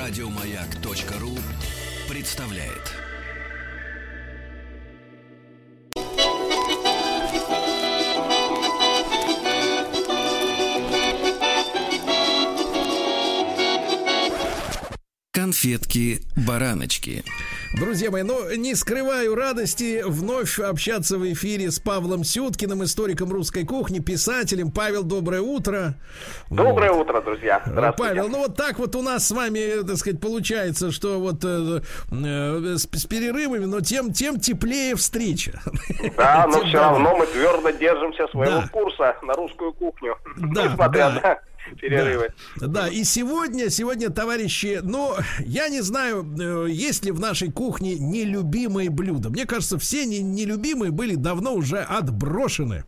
Радиомаяк.ру представляет. Конфетки-бараночки. Друзья мои, ну, не скрываю радости вновь общаться в эфире с Павлом Сюткиным, историком русской кухни, писателем. Павел, доброе утро. Доброе вот. утро, друзья. Здравствуйте. Павел, ну вот так вот у нас с вами, так сказать, получается, что вот э, э, с, с перерывами, но тем, тем теплее встреча. Да, но все равно мы твердо держимся своего да. курса на русскую кухню. Да, несмотря да. Перерывы. Да, да, и сегодня, сегодня, товарищи, ну, я не знаю, э, есть ли в нашей кухне нелюбимые блюда. Мне кажется, все не, нелюбимые были давно уже отброшены.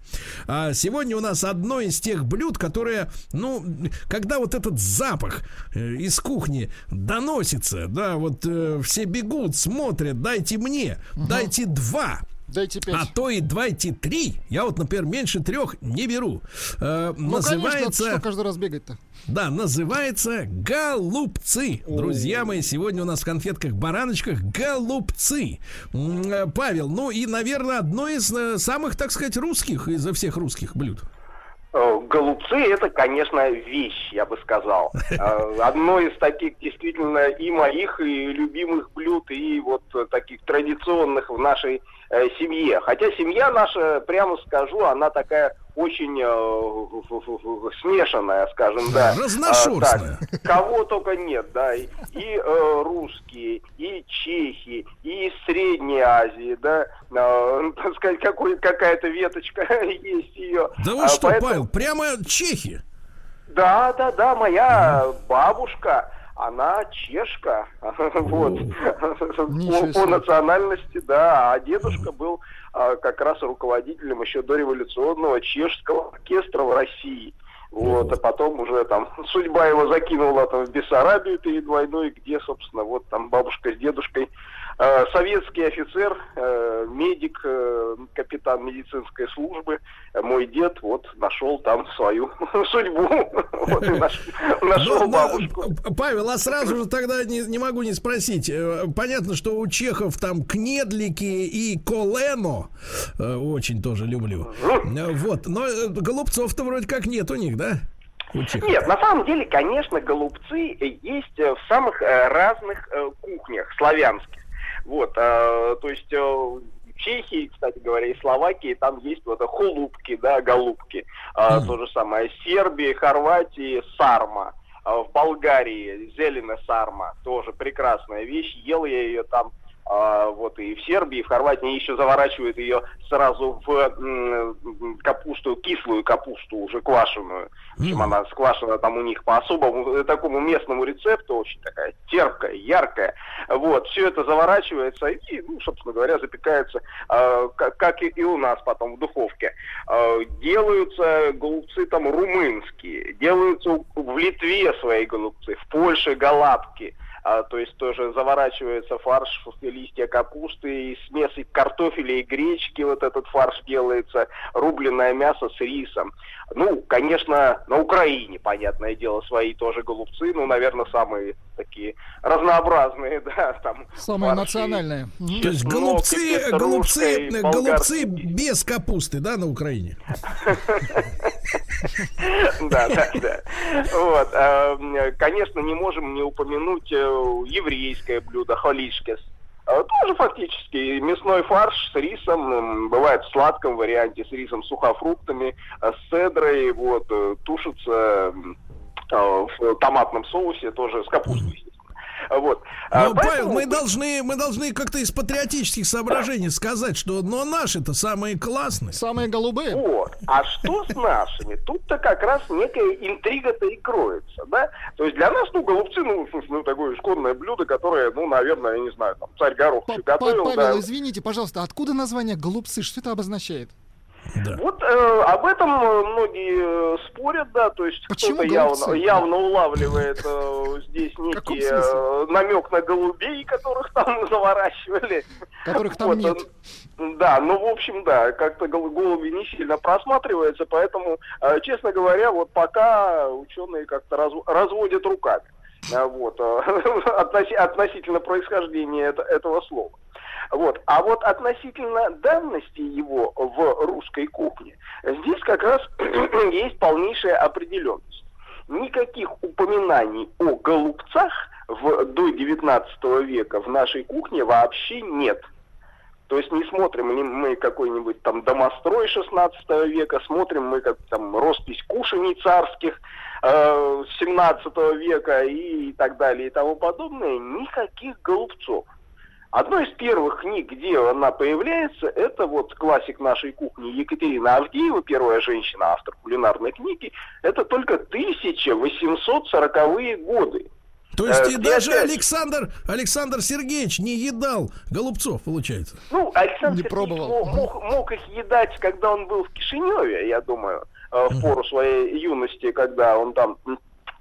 А сегодня у нас одно из тех блюд, которые, ну, когда вот этот запах э, из кухни доносится, да, вот э, все бегут, смотрят, дайте мне, угу. дайте два. Дайте пять. А то и дайте три. Я вот, например, меньше трех не беру. Э, ну, называется... Конечно, что каждый раз бегать-то? Да, называется голубцы. О. Друзья мои, сегодня у нас в конфетках-бараночках голубцы. Э, Павел, ну и, наверное, одно из э, самых, так сказать, русских изо всех русских блюд. Э, голубцы это, конечно, вещь, я бы сказал. Одно из таких действительно и моих, и любимых блюд, и вот таких традиционных в нашей Э, семье. Хотя семья наша, прямо скажу, она такая очень э, смешанная, скажем, да. Разношерстная. А, так, кого только нет, да. И, и э, русские, и чехи, и из Средней Азии, да. Э, так сказать, какой, какая-то веточка есть ее. Да вы а, что, поэтому... Павел, прямо чехи? Да, да, да, моя бабушка она чешка, вот, по, по национальности, да, а дедушка был а, как раз руководителем еще дореволюционного чешского оркестра в России. Вот, а потом уже там судьба его закинула там в Бессарабию перед войной, где, собственно, вот там бабушка с дедушкой советский офицер, э, медик, э, капитан медицинской службы, мой дед вот нашел там свою судьбу, вот нашел ну, бабушку. Павел, а сразу же тогда не, не могу не спросить. Понятно, что у чехов там кнедлики и колено очень тоже люблю. Вот, но голубцов-то вроде как нет у них, да? Нет, на самом деле, конечно, голубцы есть в самых разных кухнях славянских. Вот, а, то есть э, в Чехии, кстати говоря, и Словакии, там есть вот хулупки, да, голубки. А, mm. То же самое. Сербии, Хорватии, сарма. А, в Болгарии зеленая сарма, тоже прекрасная вещь. Ел я ее там а, вот и в Сербии, и в Хорватии еще заворачивают ее сразу в капусту, кислую капусту, уже квашеную. Причем mm. она сквашена там у них по особому, э, такому местному рецепту, очень такая терпкая, яркая. Вот, все это заворачивается и, ну, собственно говоря, запекается, э, как, как и, и у нас потом в духовке. Э, делаются голубцы там румынские, делаются в Литве свои голубцы, в Польше галатки а, то есть тоже заворачивается фарш в листья капусты, и смеси картофеля и гречки вот этот фарш делается, рубленное мясо с рисом. Ну, конечно, на Украине, понятное дело, свои тоже голубцы, ну, наверное, самые такие разнообразные, да, там. Самые фарши, национальные. То есть голубцы, голубцы, голубцы без капусты, да, на Украине? Да, да, да. Вот. Эм, конечно, не можем не упомянуть э, еврейское блюдо халишкес. А, тоже фактически мясной фарш с рисом, бывает в сладком варианте, с рисом, сухофруктами, а, с цедрой, вот, э, тушится а, в томатном соусе, тоже с капустой, вот. А, ну, Поэтому... Павел, мы должны, мы должны как-то из патриотических соображений сказать, что но наши-то самые классные. Самые голубые. Вот. А что с нашими? Тут-то как раз некая интрига-то и кроется, да? То есть для нас, ну, голубцы, ну, слушай, ну, такое исконное блюдо, которое, ну, наверное, я не знаю, там, царь Горох готовил. Павел, да. извините, пожалуйста, откуда название голубцы? Что это обозначает? Да. Вот э, об этом э, многие э, спорят, да, то есть кто-то явно, явно улавливает э, здесь некий э, намек на голубей, которых там заворачивали. Которых там вот, нет. Да, ну, в общем, да, как-то голуби не сильно просматривается, поэтому, э, честно говоря, вот пока ученые как-то раз, разводят руками. вот, относительно происхождения этого слова. Вот. А вот относительно давности его в русской кухне, здесь как раз есть полнейшая определенность. Никаких упоминаний о голубцах в, до 19 века в нашей кухне вообще нет. То есть не смотрим мы какой-нибудь там домострой 16 века, смотрим мы как там роспись кушаний царских э, 17 века и так далее и тому подобное. Никаких голубцов. Одной из первых книг, где она появляется, это вот классик нашей кухни Екатерина Авдеева, первая женщина, автор кулинарной книги. Это только 1840-е годы. То есть э, и даже опять... Александр, Александр Сергеевич не едал голубцов, получается? Ну, Александр не Сергеевич пробовал. Мог, мог их едать, когда он был в Кишиневе, я думаю, э, в пору своей юности, когда он там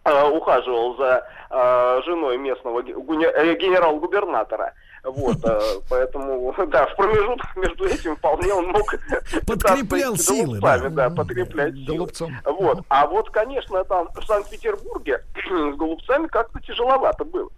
ухаживал за э, женой местного э, генерал-губернатора. Вот, э, поэтому, да, в промежутках между этим вполне он мог... Подкреплял силы, да. да, подкреплять силы. Вот, а вот, конечно, там в Санкт-Петербурге с голубцами как-то тяжеловато было.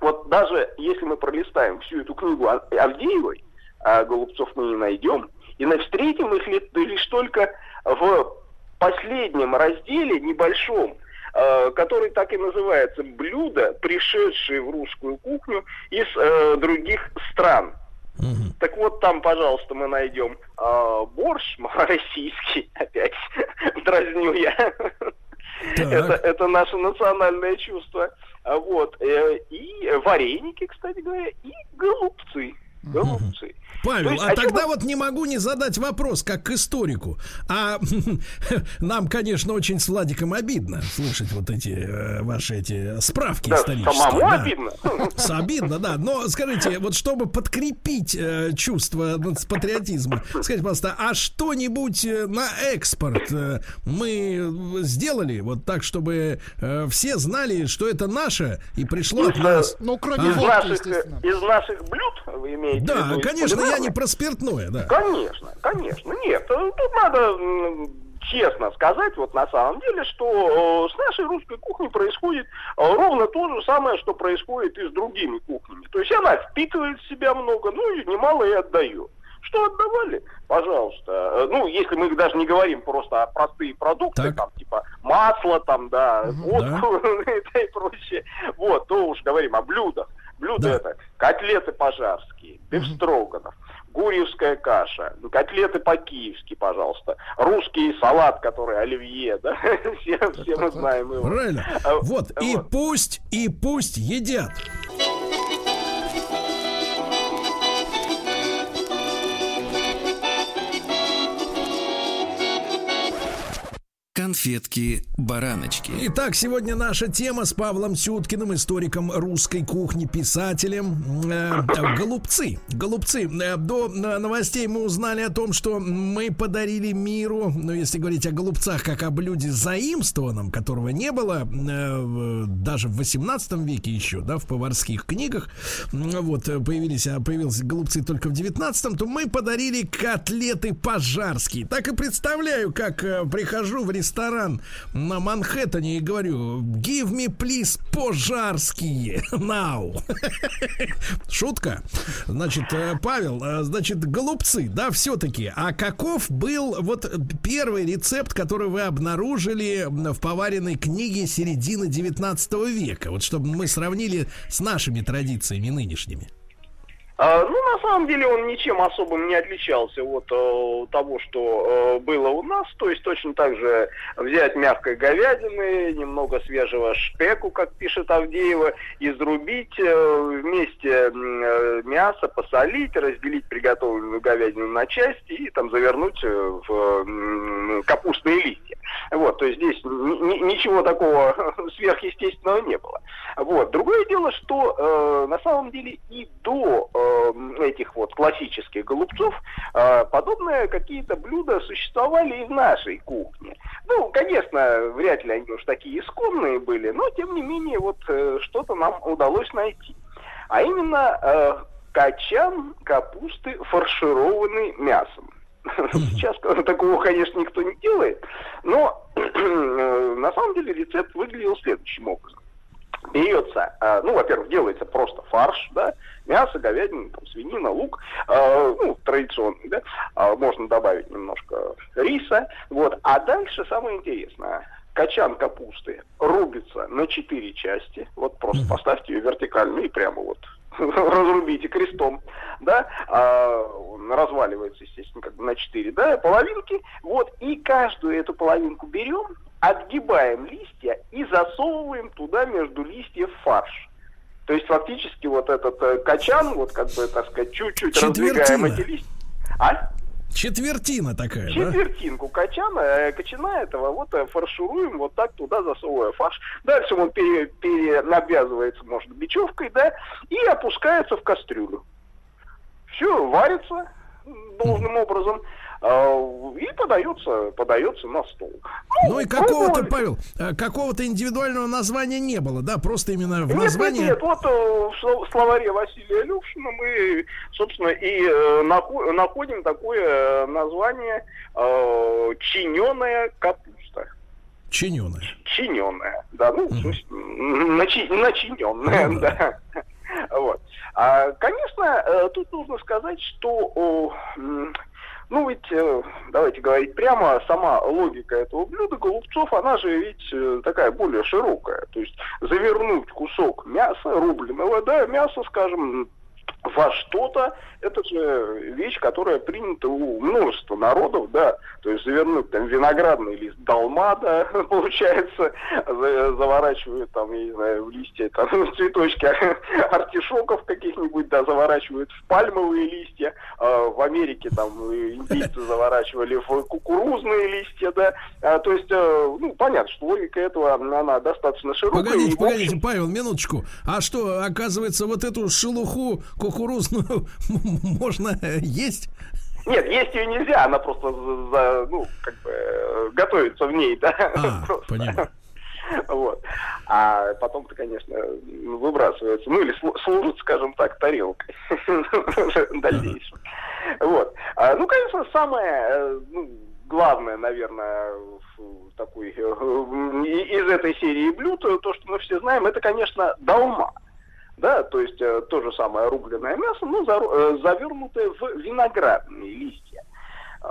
Вот даже если мы пролистаем всю эту книгу Авдеевой, а голубцов мы не найдем, и встретим их лишь только в последнем разделе небольшом, Э, который так и называется «Блюда, пришедшие в русскую кухню из э, других стран». Угу. Так вот там, пожалуйста, мы найдем э, борщ российский, опять дразню я. Это, это наше национальное чувство. Вот. Э, и вареники, кстати говоря, и голубцы. Голубцы. Павел, есть, а, а тогда вот не могу не задать вопрос, как к историку. А нам, конечно, очень с Владиком обидно слушать вот эти э, ваши эти справки да, исторические. Самому да. обидно. С обидно, да. Но скажите, вот чтобы подкрепить э, чувство патриотизма, скажите, пожалуйста, а что-нибудь э, на экспорт э, мы сделали вот так, чтобы э, все знали, что это наше и пришло из, от нас? Ну, кроме а? водки, из наших, из наших блюд вы имеете да, в виду? Да, конечно, я не про спиртное, да. Конечно, конечно. Нет, э, тут надо честно сказать, вот на самом деле, что э, с нашей русской кухней происходит э, ровно то же самое, что происходит и с другими кухнями. То есть она впитывает в себя много, ну и немало и отдает. Что отдавали? Пожалуйста. Ну, если мы даже не говорим просто о простые продукты, так. там, типа масло, там, да, водку да. и прочее, вот, то уж говорим о блюдах. Блюда да. это котлеты пожарские, бифстроганов, гурьевская каша, котлеты по-киевски, пожалуйста, русский салат, который оливье, да, все, все мы знаем его. Правильно. А, вот, и пусть, и пусть едят. Конфетки-бараночки. Итак, сегодня наша тема с Павлом Сюткиным, историком русской кухни, писателем. Э, голубцы. Голубцы. Э, до новостей мы узнали о том, что мы подарили миру, ну, если говорить о голубцах, как о блюде заимствованном, которого не было э, даже в 18 веке еще, да, в поварских книгах. Вот, появились, а появились голубцы только в 19 то мы подарили котлеты пожарские. Так и представляю, как э, прихожу в ресторан ресторан на Манхэттене и говорю, give me please пожарские now. Шутка. Значит, э, Павел, э, значит, голубцы, да, все-таки. А каков был вот первый рецепт, который вы обнаружили в поваренной книге середины 19 века? Вот чтобы мы сравнили с нашими традициями нынешними. А, ну, на самом деле он ничем особым не отличался от э, того, что э, было у нас. То есть точно так же взять мягкой говядины, немного свежего шпеку, как пишет Авдеева, изрубить э, вместе э, мясо, посолить, разделить приготовленную говядину на части и там завернуть э, в э, капустные листья. Вот, то есть здесь ничего такого сверхъестественного не было. Вот. Другое дело, что э, на самом деле и до э, этих вот классических голубцов э, подобные какие-то блюда существовали и в нашей кухне. Ну, конечно, вряд ли они уж такие исконные были, но тем не менее вот э, что-то нам удалось найти. А именно э, качан капусты, фаршированный мясом. Сейчас такого, конечно, никто не делает, но на самом деле рецепт выглядел следующим образом. берется, э, ну, во-первых, делается просто фарш, да, мясо, говядина, там, свинина, лук, э, ну, традиционный, да, э, можно добавить немножко риса, вот, а дальше самое интересное, качан капусты рубится на четыре части, вот просто поставьте ее вертикально и прямо вот разрубите крестом, да, а, он разваливается, естественно, как бы на четыре, да, половинки, вот, и каждую эту половинку берем, отгибаем листья и засовываем туда между листьев фарш. То есть фактически вот этот э, качан, вот как бы, так сказать, чуть-чуть раздвигаем эти листья. А? Четвертина такая, Четвертинку да? качана, э, качана этого вот э, фаршируем, вот так туда засовывая фарш. Дальше он пере, перенавязывается, может, бечевкой, да, и опускается в кастрюлю. Все, варится должным образом. А, и подается, подается на стол. Ну, ну и какого-то, Павел, э, какого-то индивидуального названия не было, да? Просто именно в нет, названии... Нет, нет, вот э, в словаре Василия Люшина мы, собственно, и э, находим такое название «чиненая капуста». Чиненая. Чиненая, да, ну, угу. начи, начиненная, ну, да. да. Вот. А, конечно, тут нужно сказать, что ну ведь, э, давайте говорить прямо, сама логика этого блюда голубцов, она же ведь э, такая более широкая. То есть завернуть кусок мяса рубленого, да, мяса, скажем, во что-то, это же вещь, которая принята у множества народов, да, то есть завернуть там виноградный лист долмада, получается, заворачивают там, я не знаю, в листья, там, цветочки артишоков каких-нибудь, да, заворачивают в пальмовые листья, а в Америке там индийцы заворачивали в кукурузные листья, да, а, то есть, э, ну, понятно, что логика этого, она достаточно широкая. Погодите, погодите, Павел, минуточку, а что, оказывается, вот эту шелуху кукурузную можно есть? Нет, есть ее нельзя, она просто за, ну, как бы готовится в ней, да. А, понимаю. Вот. А потом-то, конечно, выбрасывается. Ну, или служит, скажем так, тарелкой. Дальнейшем. Вот. А, ну, конечно, самое э, ну, главное, наверное, такой э, из этой серии блюд, то, что мы все знаем, это, конечно, долма да, то есть э, то же самое рубленое мясо, но за, э, завернутое в виноградные листья, э,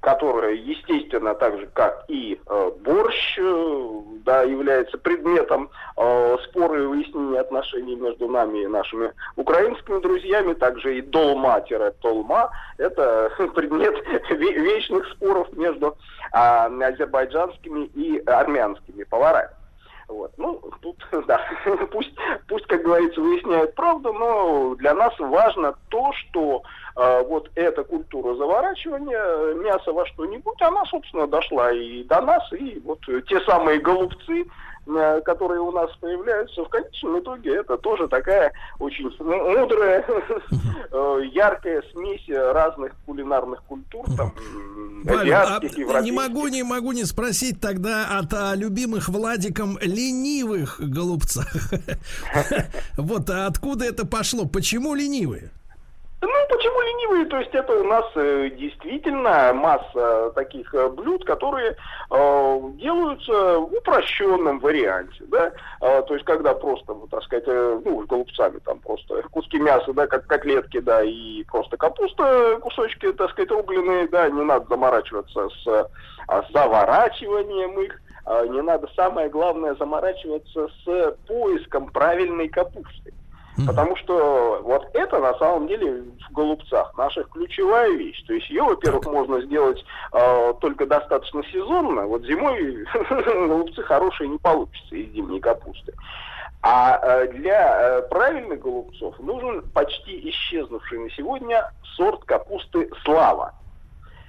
которое, естественно, так же, как и э, борщ, э, да, является предметом э, спора и выяснения отношений между нами и нашими украинскими друзьями, также и долма-толма, это предмет вечных споров между э, азербайджанскими и армянскими поварами. Вот. Ну, тут, да, пусть, пусть, как говорится, выясняют правду, но для нас важно то, что э, вот эта культура заворачивания мяса во что-нибудь, она, собственно, дошла и до нас, и вот те самые голубцы, Э, которые у нас появляются, в конечном итоге это тоже такая очень мудрая, э, яркая смесь разных кулинарных культур, там, азиатских, а Не могу, не могу не спросить тогда от а, любимых Владиком ленивых голубцах. Вот а откуда это пошло? Почему ленивые? Ну, почему ленивые? То есть это у нас э, действительно масса таких э, блюд, которые э, делаются в упрощенном варианте, да, то есть когда просто, вот, так сказать, э, ну, голубцами там просто куски мяса, да, как котлетки, да, и просто капуста, кусочки, так сказать, рубленые, да, не надо заморачиваться с, а, заворачиванием их, э, не надо, самое главное, заморачиваться с поиском правильной капусты. Потому что вот это на самом деле в голубцах наша ключевая вещь. То есть ее, во-первых, можно сделать э, только достаточно сезонно. Вот зимой голубцы хорошие не получится из зимней капусты. А э, для э, правильных голубцов нужен почти исчезнувший на сегодня сорт капусты Слава.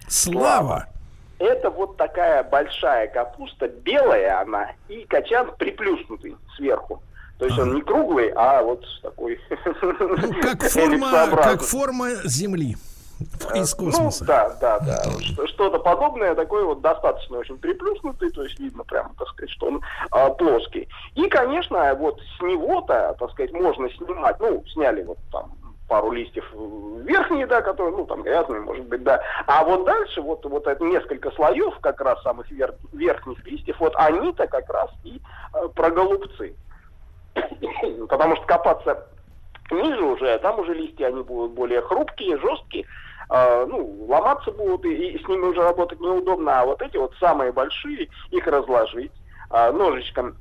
Слава. Это вот такая большая капуста, белая она, и качан приплюснутый сверху. То есть он не круглый, а вот такой ну, как форма, как форма Земли из э, космоса. Ну, да, да, да. Что-то подобное, такой вот достаточно очень приплюснутый, то есть видно прямо, так сказать, что он а, плоский. И, конечно, вот с него-то, так сказать, можно снимать, ну, сняли вот там пару листьев верхние, да, которые, ну, там, грязные, может быть, да. А вот дальше, вот, вот это несколько слоев, как раз самых вер, верхних листьев, вот они-то как раз и э, про голубцы. потому что копаться ниже уже, а там уже листья, они будут более хрупкие, жесткие, э, ну, ломаться будут, и, и с ними уже работать неудобно, а вот эти вот самые большие, их разложить, э, ножичком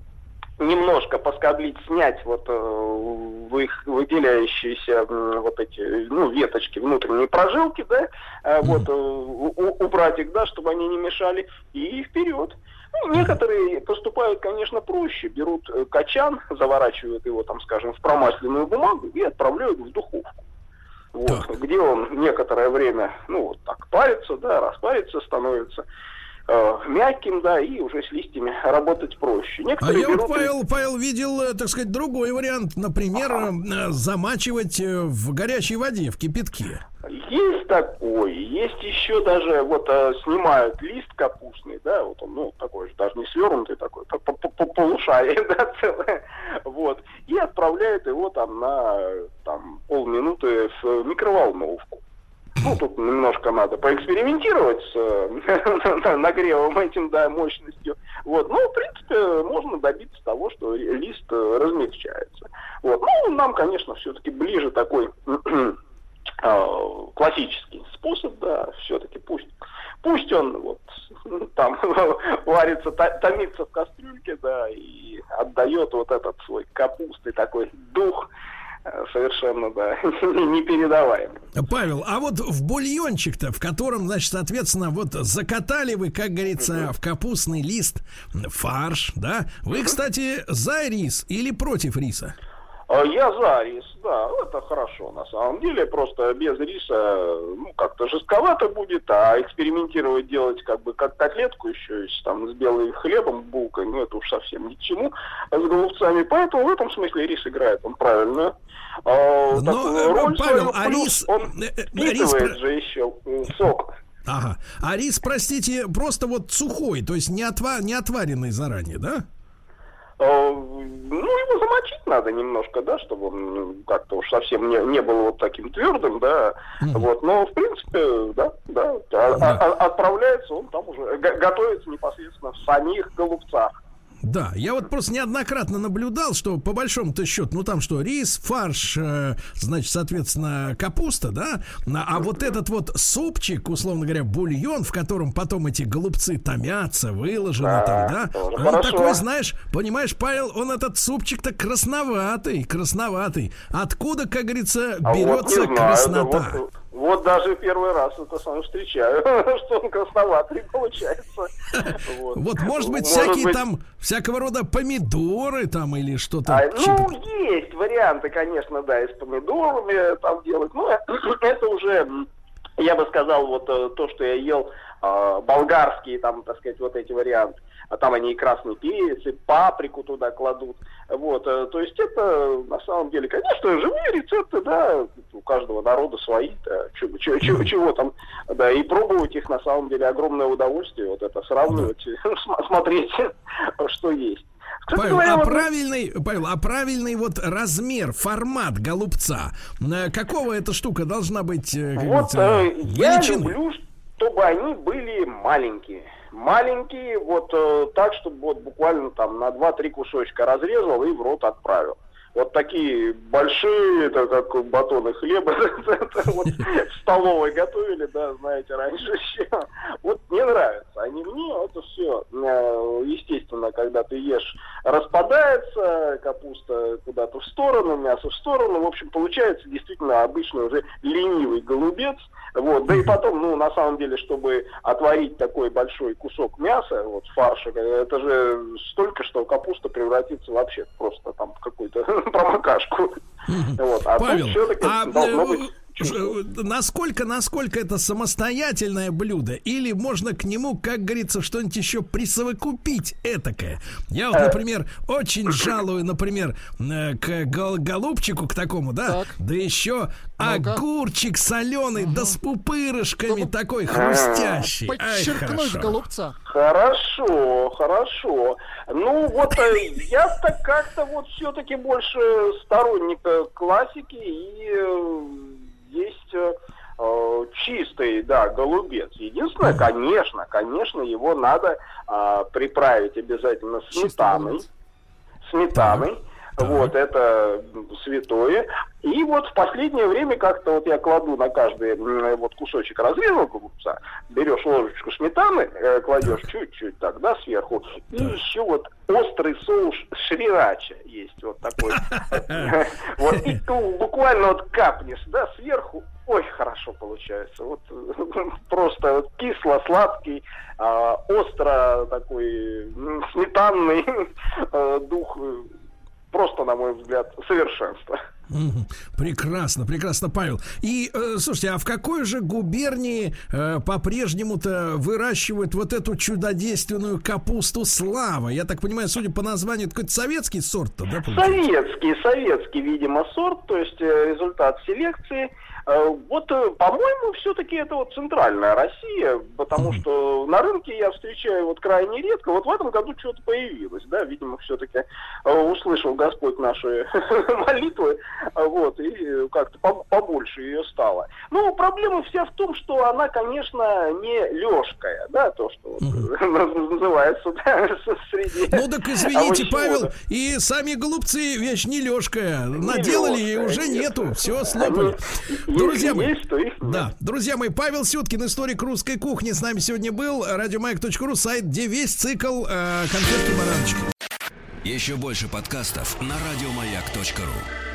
немножко поскоблить, снять вот э, их выделяющиеся э, вот эти, ну, веточки, внутренние прожилки, да, э, вот, э, убрать их, да, чтобы они не мешали, и вперед. Ну, некоторые поступают, конечно, проще. Берут э, качан, заворачивают его, там, скажем, в промасленную бумагу и отправляют в духовку. Вот, где он некоторое время, ну, вот так парится, да, распарится, становится э, мягким, да, и уже с листьями работать проще. А Некоторые а я вот, Павел, Павел видел, э, так сказать, другой вариант. Например, ага. Э, замачивать в горячей воде, в кипятке. Есть такой, есть еще даже, вот снимают лист капустный, да, вот он, ну, такой же, даже не свернутый такой, по, по, по полушарие, да, целое, вот, и отправляют его там на, там, полминуты в микроволновку. Ну, тут немножко надо поэкспериментировать с э, нагревом этим, да, мощностью. Вот. Но, в принципе, можно добиться того, что лист э, размягчается. Вот. Ну, нам, конечно, все-таки ближе такой э, классический способ, да, все-таки пусть, пусть он вот там варится, томится в кастрюльке, да, и отдает вот этот свой капусты такой дух, совершенно, да, непередаваемый. Павел, а вот в бульончик-то, в котором, значит, соответственно, вот закатали вы, как говорится, в капустный лист фарш, да? Вы, кстати, за рис или против риса? А я за рис, да, это хорошо на самом деле, просто без риса, ну, как-то жестковато будет, а экспериментировать делать как бы как котлетку еще, там с белым хлебом, булкой, ну, это уж совсем ни к чему, с голубцами, поэтому в этом смысле рис играет он правильно. А, Но, э, роль Павел, а рис... Он э, э, рис... же еще сок. Ага. А рис, простите, просто вот сухой, то есть не, отва... не отваренный заранее, да? Э, ну, его замочить надо немножко, да, чтобы он ну, как-то уж совсем не, не был вот таким твердым, да. Mm-hmm. Вот, но, в принципе, да, да. А, а, отправляется он там уже, готовится непосредственно в самих голубцах. Да, я вот просто неоднократно наблюдал, что по большому-то счету, ну там что, рис, фарш, э, значит, соответственно, капуста, да, а, а вот этот вот супчик, условно говоря, бульон, в котором потом эти голубцы томятся, выложены да, там, да, он хорошо. такой, знаешь, понимаешь, Павел, он этот супчик-то красноватый, красноватый. Откуда, как говорится, берется а вот краснота? Вот, вот даже первый раз это сам встречаю, что он красноватый получается. Вот, вот может быть, может всякие быть... там, всякого рода помидоры там или что-то. А, ну, есть варианты, конечно, да, и с помидорами там делать. Ну, это уже, я бы сказал, вот э, то, что я ел, а, болгарские там, так сказать, вот эти варианты а там они и красный перец, и паприку туда кладут. Вот, э, то есть это на самом деле, конечно, живые рецепты, да, у каждого народа свои, да, чего, чего, чего, чего там, да, и пробовать их на самом деле огромное удовольствие, вот это сравнивать, смотреть, что есть. Кстати Павел, говоря, а вот... правильный, Павел, а правильный вот размер, формат голубца, э, какого эта штука должна быть? Э, вот э, я люблю, чтобы они были маленькие маленькие, вот э, так, чтобы вот буквально там на 2-3 кусочка разрезал и в рот отправил. Вот такие большие, это как батоны хлеба, вот в столовой готовили, да, знаете, раньше еще. Вот мне нравится. Они мне, это все, э, естественно, когда ты ешь, распадается, капуста куда-то в сторону, мясо в сторону. В общем, получается действительно обычный уже ленивый голубец. Вот, да и потом, ну, на самом деле, чтобы отварить такой большой кусок мяса, вот, фарша, это же столько, что капуста превратится вообще просто там в какую-то промокашку. Вот, а Павел, а должно быть насколько, насколько это самостоятельное блюдо? Или можно к нему, как говорится, что-нибудь еще присовокупить этакое? Я вот, например, очень жалую, например, э, к голубчику, к такому, да? Так. Да еще огурчик соленый, угу. да с пупырышками, такой хрустящий. Подчеркнуть голубца. Хорошо, хорошо. Ну вот э, я-то как-то вот все-таки больше сторонник классики и э, есть э, э, чистый, да, голубец. Единственное, конечно, конечно, его надо э, приправить обязательно сметаной. Сметаной. Вот, это святое. И вот в последнее время как-то вот я кладу на каждый вот кусочек разрезанного голубца, берешь ложечку сметаны, э, кладешь чуть-чуть так, да, сверху, и еще вот острый соус шрирача есть вот такой. Вот, и буквально вот капнешь, да, сверху, ой, хорошо получается. Вот просто кисло-сладкий, а, остро такой сметанный э, дух просто, на мой взгляд, совершенство. Прекрасно, прекрасно, Павел. И э, слушайте, а в какой же губернии э, по-прежнему-то выращивают вот эту чудодейственную капусту слава? Я так понимаю, судя по названию, это какой-то советский сорт-то, да? Советский, советский, видимо, сорт, то есть э, результат селекции. Э, вот, э, по-моему, все-таки это вот центральная Россия, потому что на рынке я встречаю вот крайне редко. Вот в этом году что-то появилось, да, видимо, все-таки э, услышал Господь наши молитвы, вот, и как-то побольше ее стало. Ну, проблема вся в том, что она, конечно, не лёжкая, да, то, что называется, да, среди Ну, так извините, Павел, и сами голубцы вещь не лёжкая, наделали и уже нету, все слопали. Друзья мои, есть, да, друзья мои, Павел Сюткин, историк русской кухни, с нами сегодня был. Радиомайк.ру, сайт, где весь цикл э, конфетки-бананочки. Еще больше подкастов на радиомаяк.ру